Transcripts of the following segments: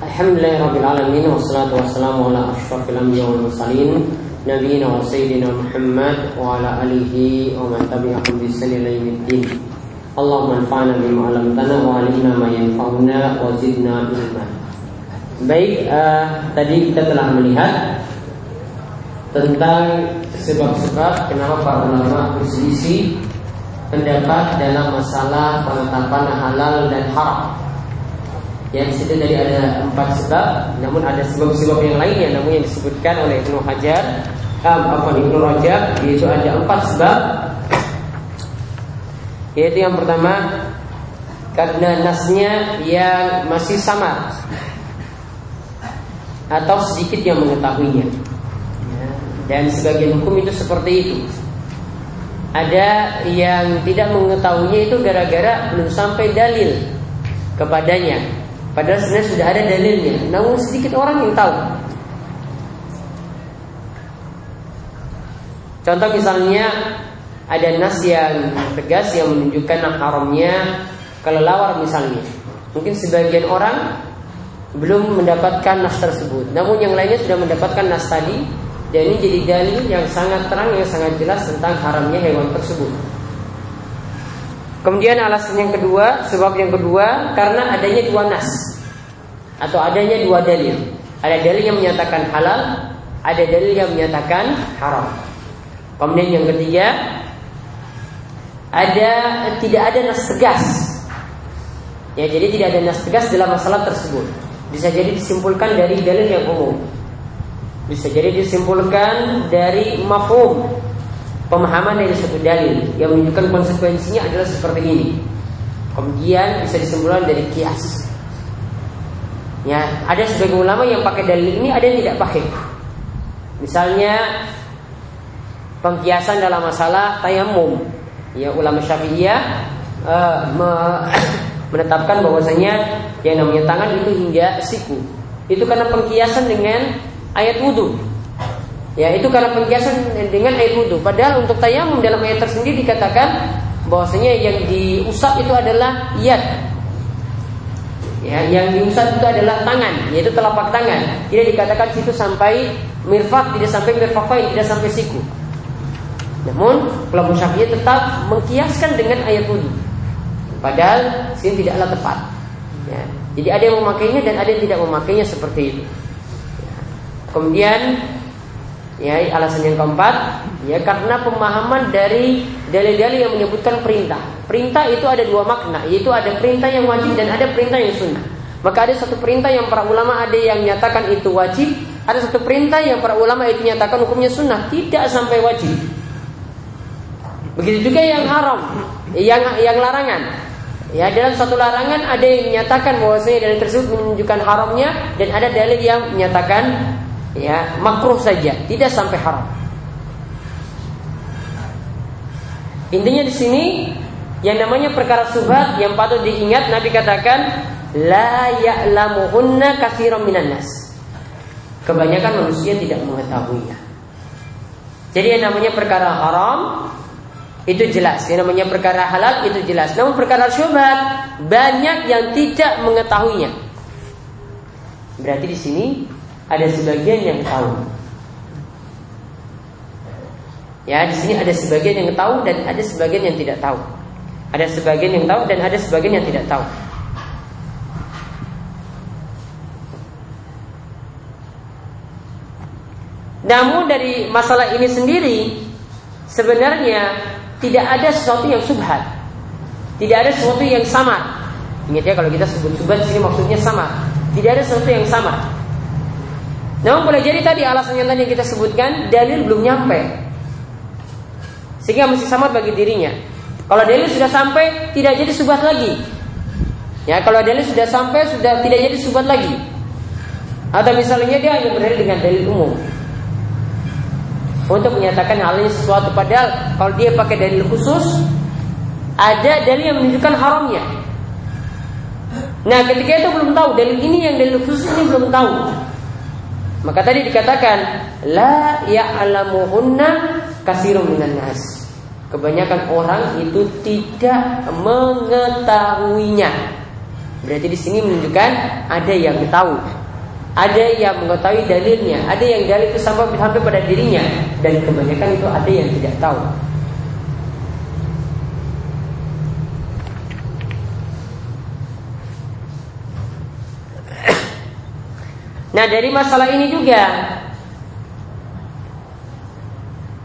Alhamdulillahirrabbilalamin Wassalatu wassalamu ala ashrafil anbiya wal mursalin Nabiina wa sayyidina Muhammad Wa ala alihi wa man tabi'ahum bisani laymiddin Allahumma anfa'na bima alamtana Wa alimna ma yanfa'una Wa zidna ilma Baik, uh, tadi kita telah melihat Tentang sebab-sebab Kenapa para ulama berselisih Pendapat dalam masalah Penetapan halal dan haram yang situ tadi ada empat sebab, namun ada sebab-sebab yang lainnya, namun yang disebutkan oleh Ibnu Hajar, apa Ibnu Rajab, yaitu ada empat sebab. Yaitu yang pertama karena nasnya yang masih samar atau sedikit yang mengetahuinya. Dan sebagian hukum itu seperti itu. Ada yang tidak mengetahuinya itu gara-gara belum sampai dalil kepadanya Padahal sebenarnya sudah ada dalilnya, namun sedikit orang yang tahu. Contoh misalnya ada nas yang tegas yang menunjukkan haramnya kelelawar misalnya. Mungkin sebagian orang belum mendapatkan nas tersebut, namun yang lainnya sudah mendapatkan nas tadi dan ini jadi dalil yang sangat terang yang sangat jelas tentang haramnya hewan tersebut. Kemudian alasan yang kedua, sebab yang kedua karena adanya dua nas atau adanya dua dalil. Ada dalil yang menyatakan halal, ada dalil yang menyatakan haram. Kemudian yang ketiga, ada tidak ada nas tegas. Ya, jadi tidak ada nas tegas dalam masalah tersebut. Bisa jadi disimpulkan dari dalil yang umum. Bisa jadi disimpulkan dari mafhum pemahaman dari satu dalil yang menunjukkan konsekuensinya adalah seperti ini. Kemudian bisa disimpulkan dari kias. Ya, ada sebagian ulama yang pakai dalil ini, ada yang tidak pakai. Misalnya pengkiasan dalam masalah tayamum. Ya, ulama Syafi'iyah uh, me menetapkan bahwasanya yang namanya tangan itu hingga siku. Itu karena pengkiasan dengan ayat wudhu. Ya itu karena pengkiasan dengan air wudhu. Padahal untuk tayamum dalam ayat tersendiri dikatakan bahwasanya yang diusap itu adalah yad. Ya, yang diusap itu adalah tangan, yaitu telapak tangan. Tidak dikatakan situ sampai mirfak, tidak sampai mirfafain, tidak sampai siku. Namun kelompok syafi'i tetap mengkiaskan dengan ayat wudhu. Padahal sini tidaklah tepat. Ya. Jadi ada yang memakainya dan ada yang tidak memakainya seperti itu. Ya. Kemudian Ya, alasan yang keempat, ya karena pemahaman dari dalil-dalil yang menyebutkan perintah. Perintah itu ada dua makna, yaitu ada perintah yang wajib dan ada perintah yang sunnah. Maka ada satu perintah yang para ulama ada yang menyatakan itu wajib, ada satu perintah yang para ulama itu menyatakan hukumnya sunnah, tidak sampai wajib. Begitu juga yang haram, yang yang larangan. Ya dalam satu larangan ada yang menyatakan bahwasanya dalil tersebut menunjukkan haramnya dan ada dalil yang menyatakan ya makruh saja, tidak sampai haram. Intinya di sini yang namanya perkara subhat yang patut diingat Nabi katakan la ya'lamuhunna katsiran minan nas. Kebanyakan manusia tidak mengetahuinya. Jadi yang namanya perkara haram itu jelas, yang namanya perkara halal itu jelas. Namun perkara syubhat banyak yang tidak mengetahuinya. Berarti di sini ada sebagian yang tahu. Ya, di sini ada sebagian yang tahu dan ada sebagian yang tidak tahu. Ada sebagian yang tahu dan ada sebagian yang tidak tahu. Namun dari masalah ini sendiri sebenarnya tidak ada sesuatu yang subhat. Tidak ada sesuatu yang sama. Ingat ya kalau kita sebut subhat sini maksudnya sama. Tidak ada sesuatu yang sama. Namun boleh jadi tadi alasan yang tadi kita sebutkan dalil belum nyampe. Sehingga masih sama bagi dirinya. Kalau dalil sudah sampai tidak jadi subat lagi. Ya, kalau dalil sudah sampai sudah tidak jadi subat lagi. Atau misalnya dia hanya berdalil dengan dalil umum. Untuk menyatakan hal ini sesuatu padahal kalau dia pakai dalil khusus ada dalil yang menunjukkan haramnya. Nah, ketika itu belum tahu dalil ini yang dalil khusus ini belum tahu. Maka tadi dikatakan la ya'lamuhunna kasirun minan nas. Kebanyakan orang itu tidak mengetahuinya. Berarti di sini menunjukkan ada yang tahu. Ada yang mengetahui dalilnya, ada yang dalil itu sampai sampai pada dirinya dan kebanyakan itu ada yang tidak tahu. Nah dari masalah ini juga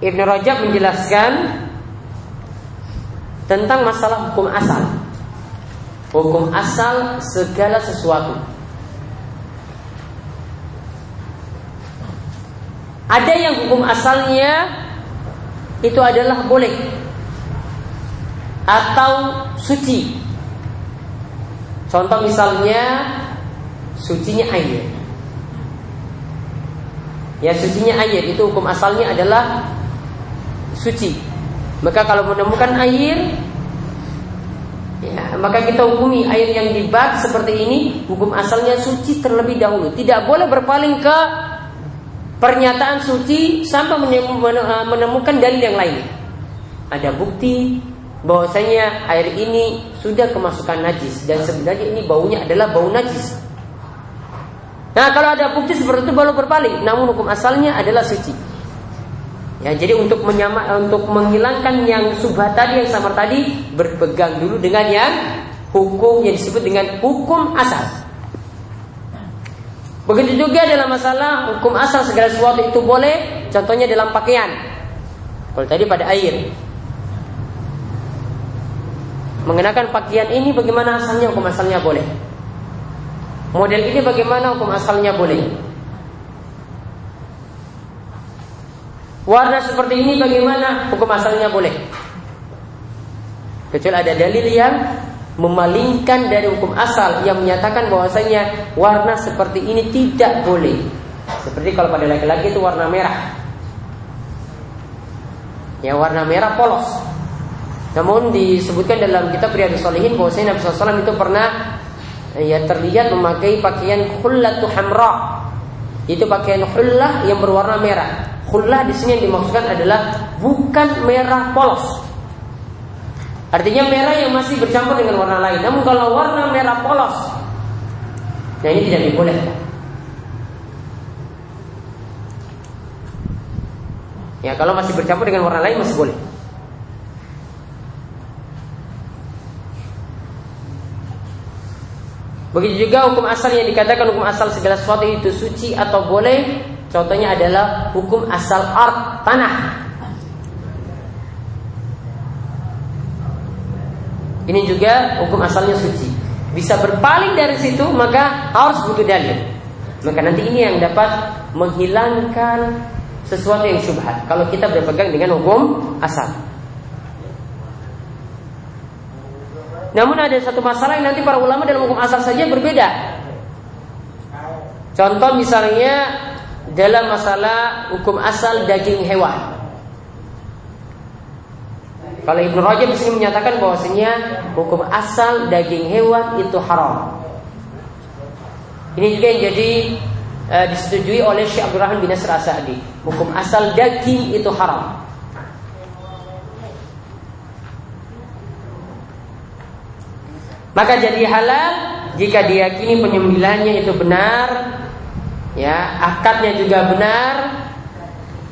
Ibn Rajab menjelaskan tentang masalah hukum asal. Hukum asal segala sesuatu. Ada yang hukum asalnya itu adalah boleh atau suci. Contoh misalnya sucinya air. Ya sucinya air itu hukum asalnya adalah suci. Maka kalau menemukan air ya, maka kita hukumi air yang dibak seperti ini hukum asalnya suci terlebih dahulu. Tidak boleh berpaling ke pernyataan suci sampai menemukan dalil yang lain. Ada bukti bahwasanya air ini sudah kemasukan najis dan sebenarnya ini baunya adalah bau najis. Nah kalau ada bukti seperti itu baru berpaling. Namun hukum asalnya adalah suci. Ya, jadi untuk menyama, untuk menghilangkan yang subhat tadi yang samar tadi berpegang dulu dengan yang hukum yang disebut dengan hukum asal. Begitu juga dalam masalah hukum asal segala sesuatu itu boleh, contohnya dalam pakaian. Kalau tadi pada air. Mengenakan pakaian ini bagaimana asalnya hukum asalnya boleh. Model ini bagaimana hukum asalnya boleh? Warna seperti ini bagaimana hukum asalnya boleh? Kecuali ada dalil yang memalingkan dari hukum asal yang menyatakan bahwasanya warna seperti ini tidak boleh. Seperti kalau pada laki-laki itu warna merah. Ya warna merah polos. Namun disebutkan dalam kitab Riyadhus Shalihin bahwasanya Nabi SAW itu pernah ya terlihat memakai pakaian khullatu hamra. Itu pakaian khullah yang berwarna merah. Khullah di sini yang dimaksudkan adalah bukan merah polos. Artinya merah yang masih bercampur dengan warna lain. Namun kalau warna merah polos, nah ini tidak dibolehkan. Ya kalau masih bercampur dengan warna lain masih boleh. Begitu juga hukum asal yang dikatakan hukum asal segala sesuatu itu suci atau boleh. Contohnya adalah hukum asal art tanah. Ini juga hukum asalnya suci. Bisa berpaling dari situ maka harus butuh dalil. Maka nanti ini yang dapat menghilangkan sesuatu yang syubhat. Kalau kita berpegang dengan hukum asal. Namun ada satu masalah yang nanti para ulama dalam hukum asal saja berbeda. Contoh misalnya dalam masalah hukum asal daging hewan. Kalau Ibnu Rajab di menyatakan bahwasanya hukum asal daging hewan itu haram. Ini juga yang jadi uh, disetujui oleh Syekh Abdurrahman bin Nasr Asadi. Hukum asal daging itu haram. Maka jadi halal jika diyakini penyembelihannya itu benar, ya akadnya juga benar,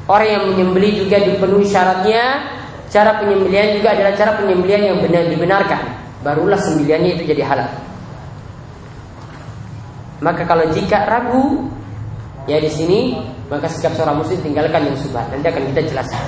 orang yang menyembeli juga dipenuhi syaratnya, cara penyembelihan juga adalah cara penyembelihan yang benar dibenarkan, barulah sembelihannya itu jadi halal. Maka kalau jika ragu, ya di sini maka sikap seorang muslim tinggalkan yang subhat. Nanti akan kita jelaskan.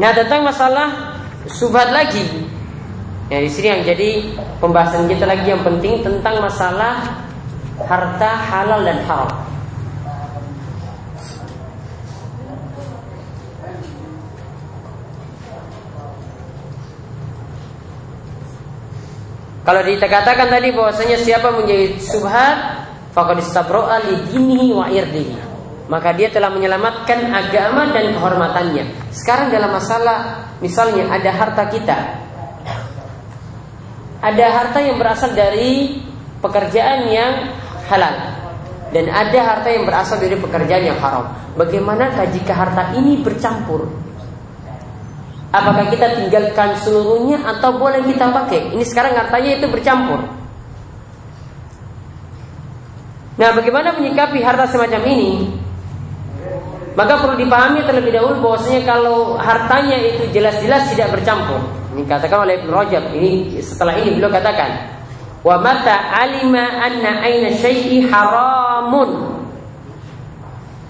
Nah tentang masalah subhat lagi, ya di sini yang jadi pembahasan kita lagi yang penting tentang masalah harta halal dan haram. Kalau dikatakan tadi bahwasanya siapa menjadi subhat, faqad istabro'a li wa irdihi. Maka dia telah menyelamatkan agama dan kehormatannya. Sekarang dalam masalah misalnya ada harta kita. Ada harta yang berasal dari pekerjaan yang halal dan ada harta yang berasal dari pekerjaan yang haram. Bagaimanakah jika harta ini bercampur? Apakah kita tinggalkan seluruhnya atau boleh kita pakai? Ini sekarang hartanya itu bercampur. Nah, bagaimana menyikapi harta semacam ini? Maka perlu dipahami terlebih dahulu bahwasanya kalau hartanya itu jelas-jelas tidak bercampur. Ini katakan oleh Ibnu Rajab. Ini setelah ini beliau katakan, "Wa mata alima anna aina syai'i haramun."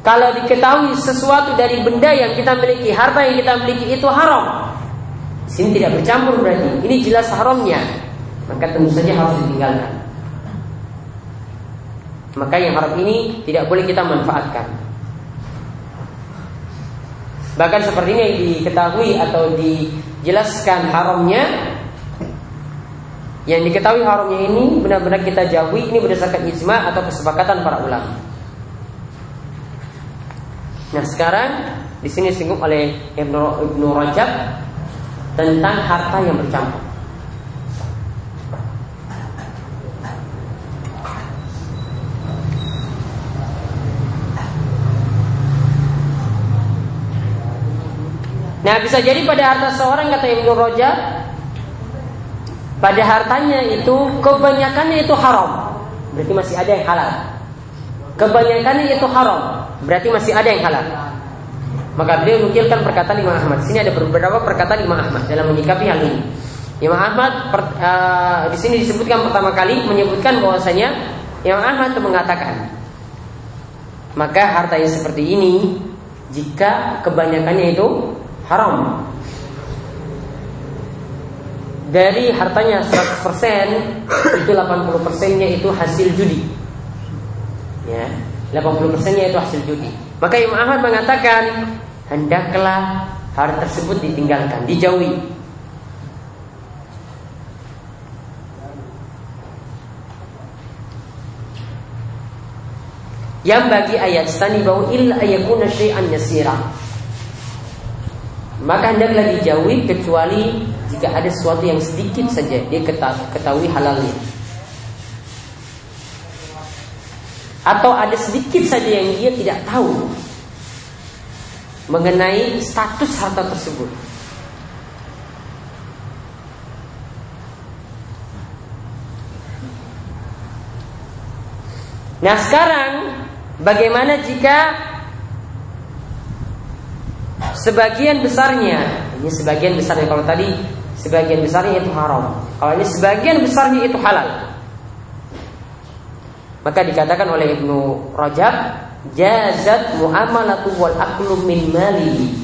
Kalau diketahui sesuatu dari benda yang kita miliki, harta yang kita miliki itu haram. Sini tidak bercampur berarti. Ini jelas haramnya. Maka tentu saja harus ditinggalkan. Maka yang haram ini tidak boleh kita manfaatkan. Bahkan seperti ini diketahui atau dijelaskan haramnya yang diketahui haramnya ini benar-benar kita jauhi ini berdasarkan ijma atau kesepakatan para ulama. Nah sekarang di sini singgung oleh Ibnu, Ibnu Rajab tentang harta yang bercampur. Nah bisa jadi pada harta seorang kata Ibnu Rajab pada hartanya itu kebanyakannya itu haram. Berarti masih ada yang halal. Kebanyakannya itu haram. Berarti masih ada yang halal. Maka beliau nukilkan perkataan Imam Ahmad. Sini ada beberapa perkataan Imam Ahmad dalam menyikapi hal ini. Imam Ahmad per, uh, di sini disebutkan pertama kali menyebutkan bahwasanya Imam Ahmad mengatakan maka harta yang seperti ini jika kebanyakannya itu haram dari hartanya 100% itu 80 persennya itu hasil judi ya 80 persennya itu hasil judi. Maka Imam Ahmad mengatakan hendaklah hal tersebut ditinggalkan, dijauhi. Yang bagi ayat stani bau illa ayakuna syai'an yasira. Maka hendaklah dijauhi kecuali jika ada sesuatu yang sedikit saja dia ketahui halalnya. atau ada sedikit saja yang dia tidak tahu mengenai status harta tersebut. Nah sekarang bagaimana jika sebagian besarnya ini sebagian besarnya kalau tadi sebagian besarnya itu haram kalau ini sebagian besarnya itu halal maka dikatakan oleh Ibnu Rajab, jazat muamalatu wal aklu min mali.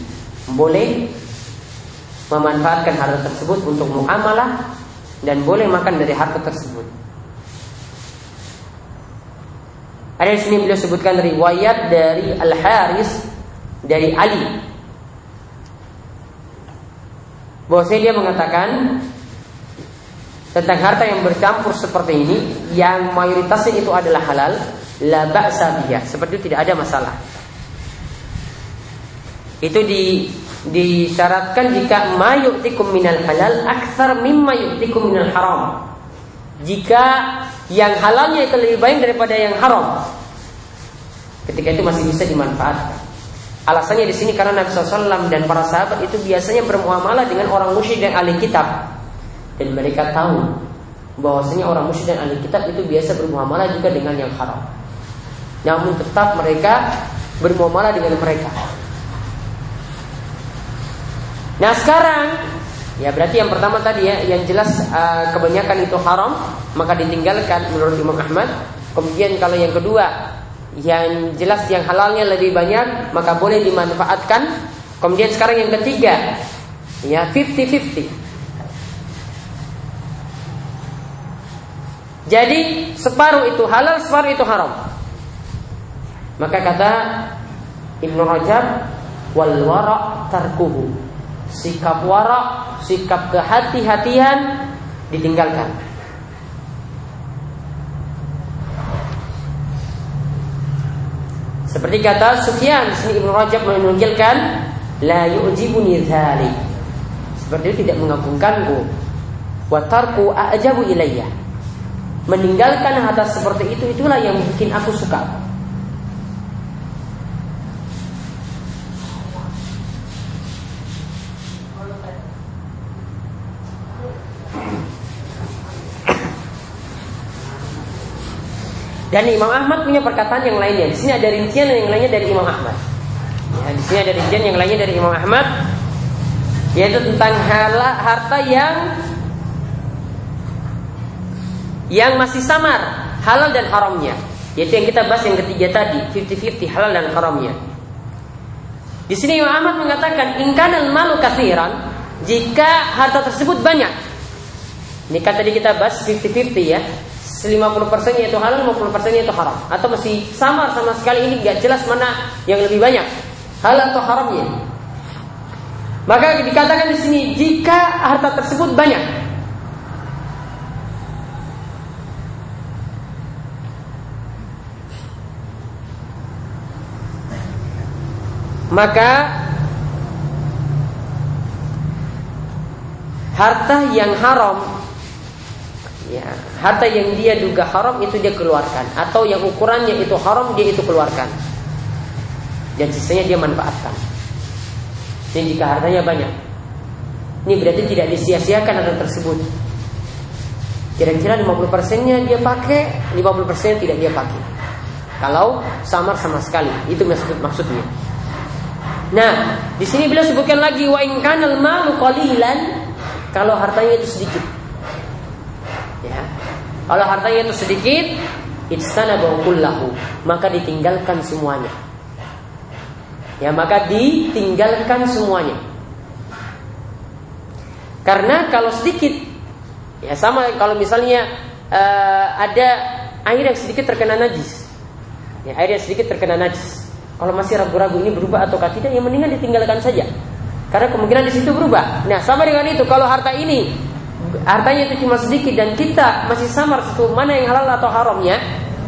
Boleh memanfaatkan harta tersebut untuk muamalah dan boleh makan dari harta tersebut. Ada di sini beliau sebutkan riwayat dari Al Haris dari Ali. Bahwasanya dia mengatakan tentang harta yang bercampur seperti ini yang mayoritasnya itu adalah halal la ba'sa seperti itu tidak ada masalah. Itu di disyaratkan jika mayu'tikum minal halal aksar mimma yu'tikum minal haram. Jika yang halalnya itu lebih baik daripada yang haram. Ketika itu masih bisa dimanfaatkan alasannya di sini karena Nabi SAW dan para sahabat itu biasanya bermuamalah dengan orang musyrik dan ahli kitab dan mereka tahu bahwasanya orang musyrik dan ahli kitab itu biasa bermuamalah juga dengan yang haram. Namun tetap mereka bermuamalah dengan mereka. Nah sekarang ya berarti yang pertama tadi ya yang jelas uh, kebanyakan itu haram maka ditinggalkan menurut Imam Ahmad. Kemudian kalau yang kedua yang jelas yang halalnya lebih banyak maka boleh dimanfaatkan. Kemudian sekarang yang ketiga ya 50-50 Jadi separuh itu halal, separuh itu haram. Maka kata Ibnu Rajab wal wara' tarkuhu. Sikap wara, sikap kehati-hatian ditinggalkan. Seperti kata Sufyan di sini Ibnu Rajab menunjukkan la yu'jibuni dzalik. Seperti itu tidak mengagumkanku. Wa tarku a'jabu ilayya. Meninggalkan harta seperti itu itulah yang bikin aku suka. Dan Imam Ahmad punya perkataan yang lainnya. Di sini ada rincian yang lainnya dari Imam Ahmad. Ya, di sini ada rincian yang lainnya dari Imam Ahmad yaitu tentang harta yang yang masih samar halal dan haramnya. Yaitu yang kita bahas yang ketiga tadi, 50-50 halal dan haramnya. Di sini Imam Ahmad mengatakan ingkanal malu kathiran jika harta tersebut banyak. Ini kan tadi kita bahas 50-50 ya. 50% yaitu halal, 50% yaitu haram. Atau masih samar sama sekali ini gak jelas mana yang lebih banyak. Halal atau haramnya. Maka dikatakan di sini jika harta tersebut banyak. Maka harta yang haram ya, harta yang dia duga haram itu dia keluarkan. Atau yang ukurannya itu haram dia itu keluarkan. Dan sisanya dia manfaatkan. Dan jika hartanya banyak ini berarti tidak disia-siakan harta tersebut. Kira-kira 50 persennya dia pakai 50 persennya tidak dia pakai. Kalau samar sama sekali. Itu maksud maksudnya. Nah di sini beliau sebutkan lagi wa in kanal malu kalau hartanya itu sedikit. Kalau hartanya itu sedikit, ijtanabu kullahu, maka ditinggalkan semuanya. Ya, maka ditinggalkan semuanya. Karena kalau sedikit ya sama kalau misalnya uh, ada air yang sedikit terkena najis. Ya, air yang sedikit terkena najis. Kalau masih ragu-ragu ini berubah atau tidak, ya mendingan ditinggalkan saja. Karena kemungkinan di situ berubah. Nah, sama dengan itu kalau harta ini hartanya itu cuma sedikit dan kita masih samar situ mana yang halal atau haramnya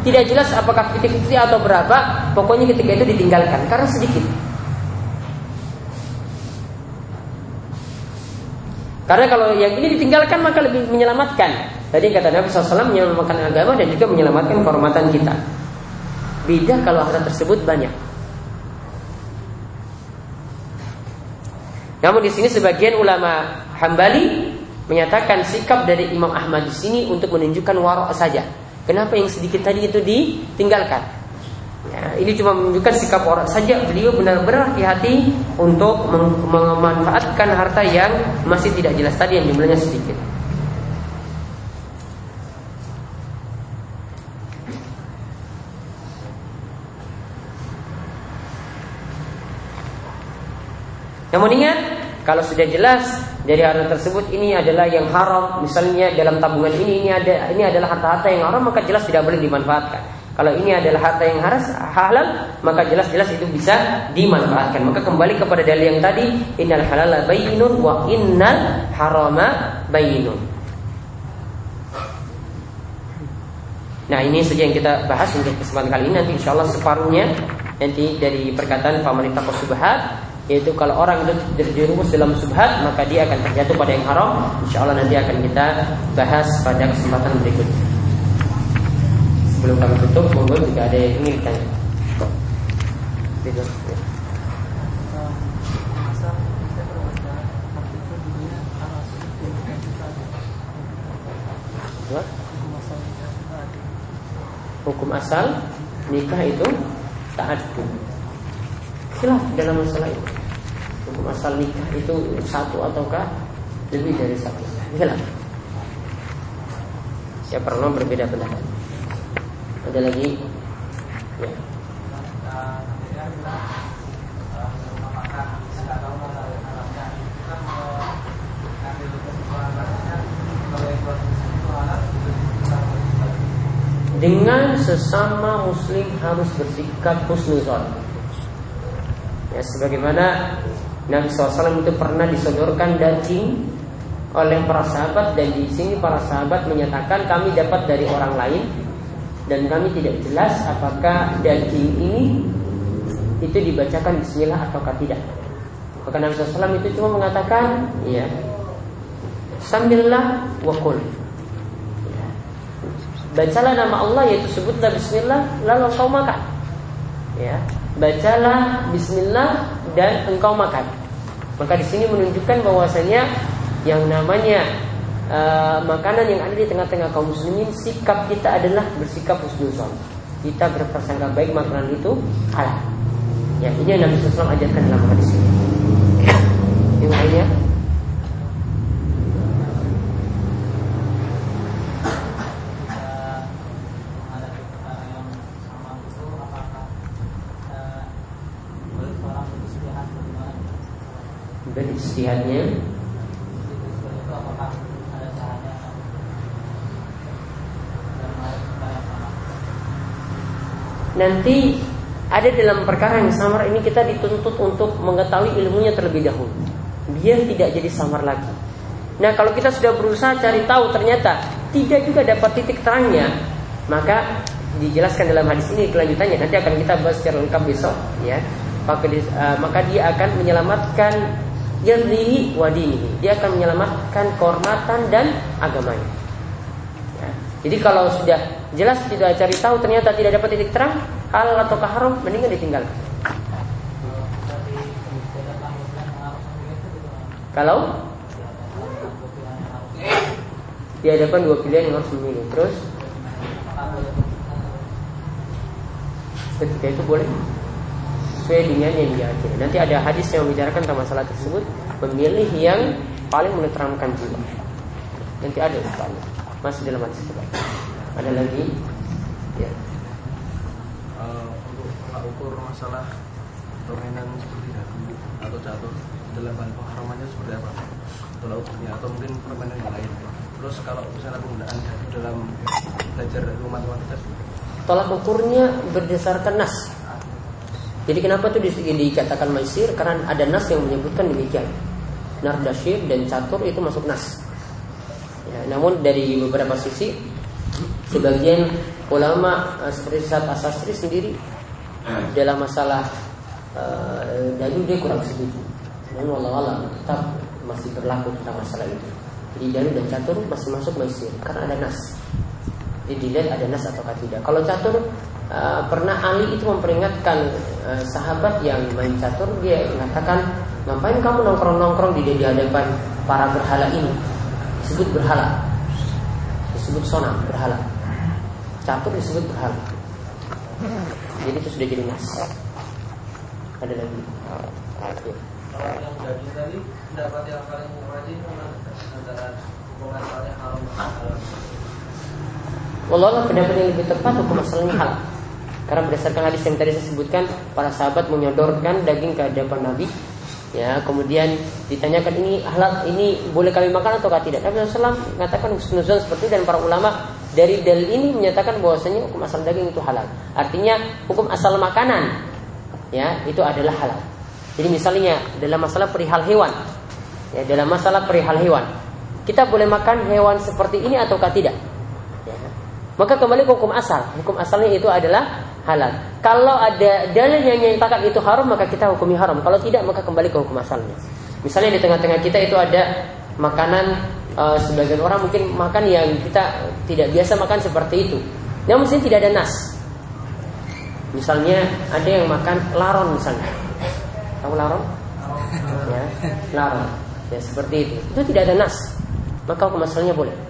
tidak jelas apakah fiti-fiti atau berapa pokoknya ketika itu ditinggalkan karena sedikit. Karena kalau yang ini ditinggalkan maka lebih menyelamatkan. Tadi kata Nabi SAW menyelamatkan agama dan juga menyelamatkan kehormatan kita. Beda kalau harta tersebut banyak. Namun di sini sebagian ulama Hambali menyatakan sikap dari Imam Ahmad di sini untuk menunjukkan warok saja. Kenapa yang sedikit tadi itu ditinggalkan? Ya, ini cuma menunjukkan sikap orang saja. Beliau benar-benar hati-hati untuk memanfaatkan harta yang masih tidak jelas tadi yang jumlahnya sedikit. Namun ingat, kalau sudah jelas dari harta tersebut ini adalah yang haram, misalnya dalam tabungan ini ini ada ini adalah harta-harta yang haram maka jelas tidak boleh dimanfaatkan. Kalau ini adalah harta yang haras halal maka jelas-jelas itu bisa dimanfaatkan. Maka kembali kepada dalil yang tadi innal halala bayyinun wa innal harama bayyinun. Nah ini saja yang kita bahas untuk kesempatan kali ini nanti insya Allah separuhnya nanti dari perkataan Pak Manita Subhat yaitu kalau orang itu terjerumus dalam subhat maka dia akan terjatuh pada yang haram. Insya Allah nanti akan kita bahas pada kesempatan berikutnya. Sebelum kami tutup monggo jika ada yang ingin ditanya. Hukum asal nikah itu taat. Khilaf dalam masalah itu asal nikah itu satu ataukah lebih dari satu? Khilaf siapa pernah berbeda pendapat? Ada lagi? Ya. dengan sesama muslim harus bersikap husnuzon. Ya, sebagaimana Nabi SAW itu pernah disodorkan daging oleh para sahabat dan di sini para sahabat menyatakan kami dapat dari orang lain dan kami tidak jelas apakah daging ini itu dibacakan Bismillah ataukah tidak. Maka Nabi SAW itu cuma mengatakan, ya, Sambillah wa kul. Ya. Bacalah nama Allah yaitu sebutlah Bismillah lalu kau makan. Ya, bacalah Bismillah dan engkau makan. Maka di sini menunjukkan bahwasanya yang namanya uh, makanan yang ada di tengah-tengah kaum muslimin sikap kita adalah bersikap husnuzon. Kita berprasangka baik makanan itu halal. Ya, ini yang Nabi SAW ajarkan dalam hadis ini. Yang lainnya istihadnya Nanti ada dalam perkara yang samar ini kita dituntut untuk mengetahui ilmunya terlebih dahulu. Biar tidak jadi samar lagi. Nah kalau kita sudah berusaha cari tahu ternyata tidak juga dapat titik terangnya Maka dijelaskan dalam hadis ini kelanjutannya. Nanti akan kita bahas secara lengkap besok ya. Maka, maka dia akan menyelamatkan yadrihi wadinihi. Dia akan menyelamatkan kehormatan dan agamanya. Ya. Jadi kalau sudah jelas tidak cari tahu ternyata tidak dapat titik terang halal atau haram mendingan ditinggalkan. Kalau di hadapan dua pilihan yang harus memilih, terus ketika itu boleh sesuai dengan yang diyakini. Nanti ada hadis yang membicarakan tentang masalah tersebut, memilih yang paling menenteramkan jiwa. Nanti ada soalnya. Masih dalam hadis itu. Ada lagi? Ya. Uh, untuk ukur masalah permainan seperti dadu atau jatuh dalam bahan pengharamannya seperti apa? Tolak ukurnya atau mungkin permainan yang lain. Terus kalau misalnya penggunaan dalam belajar ilmu matematika Tolak ukurnya berdasarkan nas jadi kenapa itu dikatakan maisir? Karena ada nas yang menyebutkan demikian. Nardasyir dan catur itu masuk nas. Ya, namun dari beberapa sisi, sebagian ulama eh, seperti saat asasri sendiri dalam masalah uh, dia kurang setuju. Namun Allah tetap masih berlaku tentang masalah itu. Jadi dadu dan catur masih masuk maisir karena ada nas. Jadi dilihat ada nas atau tidak. Kalau catur uh, pernah Ali itu memperingatkan uh, sahabat yang main catur dia mengatakan ngapain kamu nongkrong nongkrong di di hadapan para berhala ini? Disebut berhala. Disebut sonam berhala. Catur disebut berhala. Jadi itu sudah jadi nas. Ada lagi? Ya. yang tadi pendapat yang paling pendapat yang lebih tepat hukum asalnya halal. Karena berdasarkan hadis yang tadi saya sebutkan, para sahabat menyodorkan daging ke hadapan Nabi. Ya, kemudian ditanyakan ini halal, ini boleh kami makan atau tidak? Nabi SAW mengatakan husnuzon seperti itu dan para ulama dari dalil ini menyatakan bahwasanya hukum asal daging itu halal. Artinya hukum asal makanan ya itu adalah halal. Jadi misalnya dalam masalah perihal hewan, ya dalam masalah perihal hewan, kita boleh makan hewan seperti ini ataukah tidak? Maka kembali ke hukum asal. Hukum asalnya itu adalah halal. Kalau ada dalil yang menyatakan itu haram maka kita hukumi haram. Kalau tidak maka kembali ke hukum asalnya. Misalnya di tengah-tengah kita itu ada makanan e, sebagian orang mungkin makan yang kita tidak biasa makan seperti itu. Namun sini tidak ada nas. Misalnya ada yang makan laron misalnya. Tahu laron? Ya, laron. Ya seperti itu. Itu tidak ada nas. Maka hukum asalnya boleh.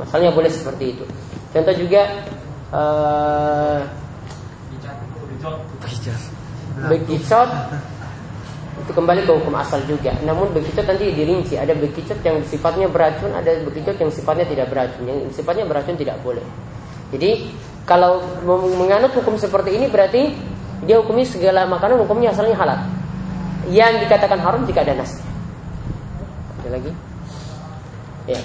Hukum asalnya boleh seperti itu. Contoh juga uh, bekicot itu kembali ke hukum asal juga. Namun bekicot nanti dirinci. Ada bekicot yang sifatnya beracun, ada bekicot yang sifatnya tidak beracun. Yang sifatnya beracun tidak boleh. Jadi kalau menganut hukum seperti ini berarti dia hukumi segala makanan hukumnya asalnya halal. Yang dikatakan haram jika ada nas. Ada lagi? Ya.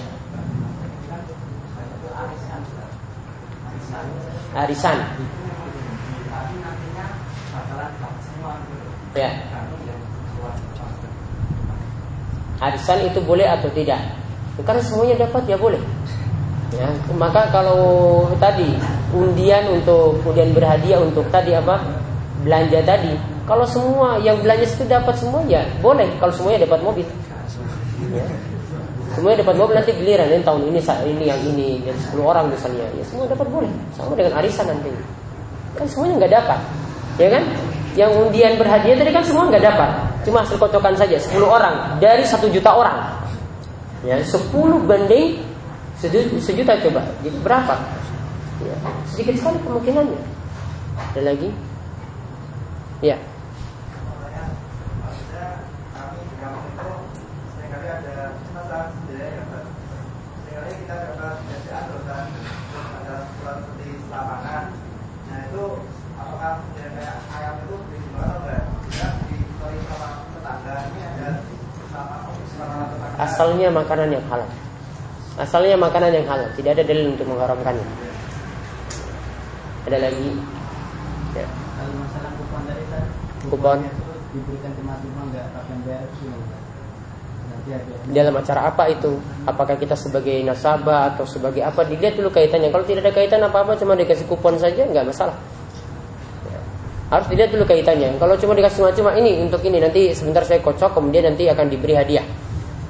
Arisan. Ya. Arisan itu boleh atau tidak? Karena semuanya dapat ya boleh. Ya, maka kalau tadi undian untuk undian berhadiah untuk tadi apa? belanja tadi. Kalau semua yang belanja itu dapat semua ya boleh. Kalau semuanya dapat mobil. Ya. Semuanya dapat mobil nanti giliran ini tahun ini ini yang ini dan 10 orang misalnya. Ya semua dapat boleh sama dengan arisan nanti. Kan semuanya nggak dapat. Ya kan? Yang undian berhadiah tadi kan semua nggak dapat. Cuma hasil kocokan saja 10 orang dari satu juta orang. Ya 10 banding sejuta coba. Jadi berapa? Ya, sedikit sekali kemungkinannya. Ada lagi? Ya asalnya makanan yang halal. Asalnya makanan yang halal, tidak ada dalil untuk mengharamkannya. Ada lagi? Ya. Kalau masalah kupon tadi kan, kupon diberikan ke mahasiswa nggak akan bayar dalam acara apa itu? Apakah kita sebagai nasabah atau sebagai apa? Dilihat dulu kaitannya. Kalau tidak ada kaitan apa-apa, cuma dikasih kupon saja, nggak masalah. Ya. Harus dilihat dulu kaitannya. Kalau cuma dikasih cuma ini untuk ini, nanti sebentar saya kocok, kemudian nanti akan diberi hadiah.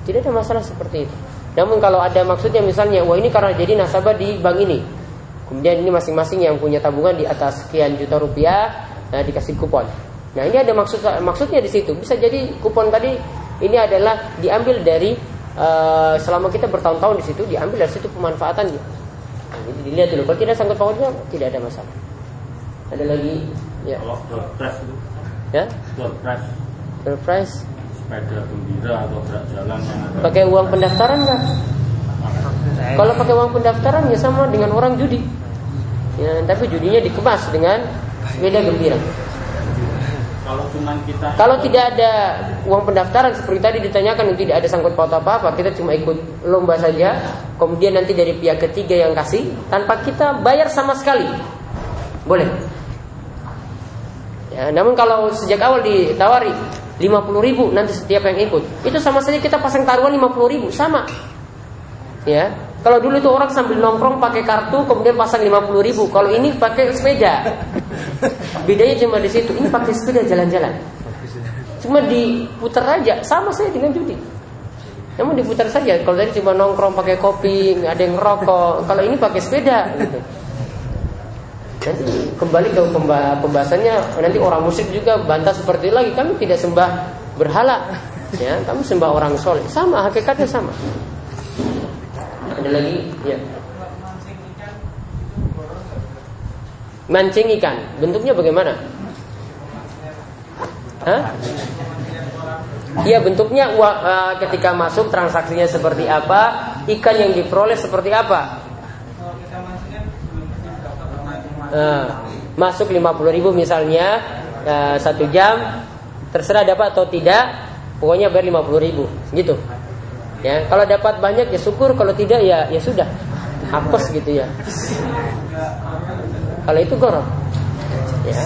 Tidak ada masalah seperti itu. Namun kalau ada maksudnya misalnya, wah ini karena jadi nasabah di bank ini. Kemudian ini masing-masing yang punya tabungan di atas sekian juta rupiah, nah dikasih kupon. Nah ini ada maksud maksudnya di situ. Bisa jadi kupon tadi ini adalah diambil dari uh, selama kita bertahun-tahun di situ, diambil dari situ pemanfaatannya. Nah, jadi dilihat dulu. Kalau tidak sangkut pautnya tidak ada masalah. Ada lagi? Ya. Kalau door price itu? Ya. Door price. Door price sepeda gembira atau gerak jalan yang ada pakai uang pendaftaran nggak? Kalau pakai uang pendaftaran ya sama dengan orang judi. Ya tapi judinya dikemas dengan sepeda gembira. Kalau cuma kita kalau tidak ada uang pendaftaran seperti tadi ditanyakan tidak ada sangkut paut apa apa kita cuma ikut lomba saja. Kemudian nanti dari pihak ketiga yang kasih tanpa kita bayar sama sekali. Boleh? Ya, namun kalau sejak awal ditawari 50 ribu nanti setiap yang ikut. Itu sama saja kita pasang taruhan 50 ribu sama. Ya. Kalau dulu itu orang sambil nongkrong pakai kartu kemudian pasang 50 ribu. Kalau ini pakai sepeda. Bedanya cuma di situ. Ini pakai sepeda jalan-jalan. Cuma diputar aja. Sama saja dengan judi. Namun diputar saja. Kalau tadi cuma nongkrong pakai kopi ada yang ngerokok. Kalau ini pakai sepeda gitu Nanti kembali ke pembahasannya nanti orang musik juga bantah seperti lagi. Kami tidak sembah berhala, ya. Kami sembah orang soleh. Sama hakikatnya sama. Ada lagi, ya. Mancing ikan, bentuknya bagaimana? Hah? Iya bentuknya uh, ketika masuk transaksinya seperti apa, ikan yang diperoleh seperti apa? Uh, masuk 50 ribu misalnya uh, satu jam terserah dapat atau tidak pokoknya bayar 50 ribu gitu. Ya kalau dapat banyak ya syukur kalau tidak ya ya sudah. Hapus gitu ya. Kalau itu gorong. Ya.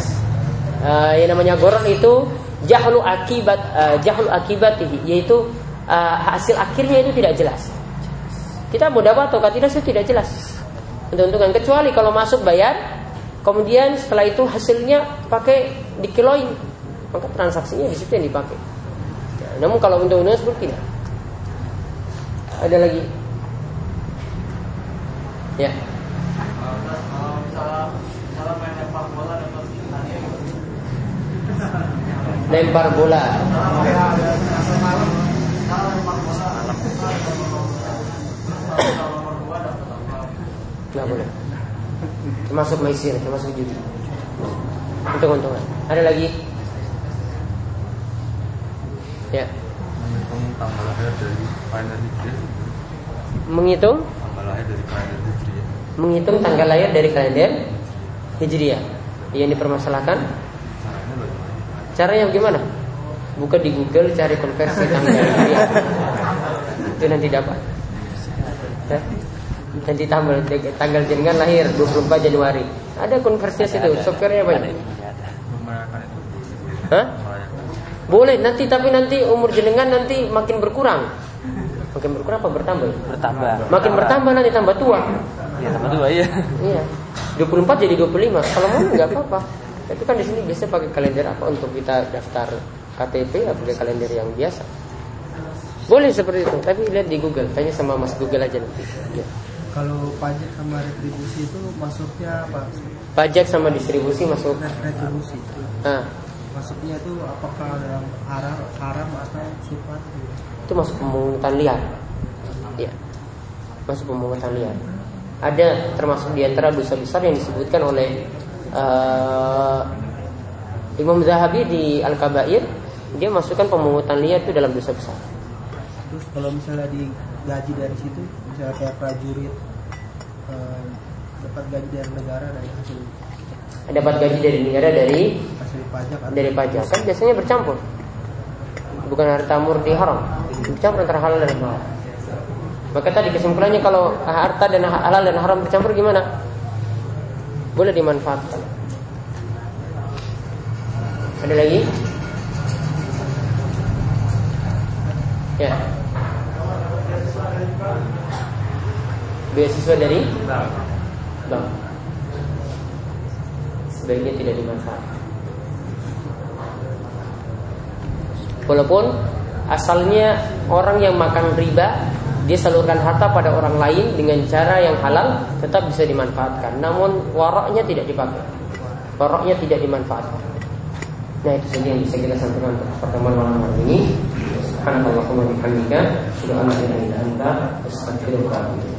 Uh, yang namanya gorong itu jahlu akibat uh, jahlu akibat yaitu uh, hasil akhirnya itu tidak jelas. Kita mau dapat atau tidak itu tidak jelas. Untuk-untungan. Kecuali kalau masuk bayar Kemudian setelah itu hasilnya pakai dikiloin, maka transaksinya di situ yang dipakai. Ya, namun kalau undang-undang seperti tidak. Ada lagi? Ya. Lempar bola. Nggak boleh termasuk maisir, termasuk judi. Untung-untungan. Ada lagi? Ya. Menghitung tanggal lahir dari kalender Hijriah. Menghitung? Tanggal lahir dari kalender Hijriah. Menghitung tanggal lahir dari kalender Hijriah. Yang dipermasalahkan? Caranya bagaimana? Caranya bagaimana? Buka di Google cari konversi tanggal Hijriah. Itu nanti dapat. Ya? Dan ditambah tanggal jenengan lahir 24 Januari. Ada konversi itu, softwarenya banyak. Hah? Boleh nanti tapi nanti umur jenengan nanti makin berkurang. Makin berkurang apa bertambah? Bertambah. Makin bertambah nanti tambah tua. Iya, tambah tua iya. Iya. 24 jadi 25. Kalau mau nggak apa-apa. Tapi kan di sini biasanya pakai kalender apa untuk kita daftar KTP ya pakai kalender yang biasa. Boleh seperti itu, tapi lihat di Google, tanya sama Mas Google aja nanti. Ya. Kalau pajak sama retribusi itu masuknya apa? Pajak sama distribusi masuk. Ret- Retribusi. Nah, Masuknya itu apakah dalam haram, haram atau subhat? itu masuk pemungutan liar. Ya. Masuk pemungutan liar. Ada termasuk di antara dosa besar yang disebutkan oleh eh, Imam Zahabi di Al-Kabair, dia masukkan pemungutan liar itu dalam dosa besar. Terus kalau misalnya digaji dari situ, misalnya kayak prajurit eh, dapat gaji dari negara dari hasil Dapat gaji dari negara dari hasil pajak dari pajak. Kan biasanya bercampur. Bukan harta murni haram. Bercampur antara halal dan haram. Maka tadi kesimpulannya kalau harta dan halal dan haram bercampur gimana? Boleh dimanfaatkan. Ada lagi? Ya beasiswa dari bank sebaiknya tidak dimanfaatkan Walaupun asalnya orang yang makan riba dia salurkan harta pada orang lain dengan cara yang halal tetap bisa dimanfaatkan. Namun waroknya tidak dipakai. Waroknya tidak dimanfaatkan. Nah itu saja yang bisa kita sampaikan untuk pertemuan malam hari ini. Subhanallahumma bihamdika, anta, astaghfiruka wa atubu ilaik.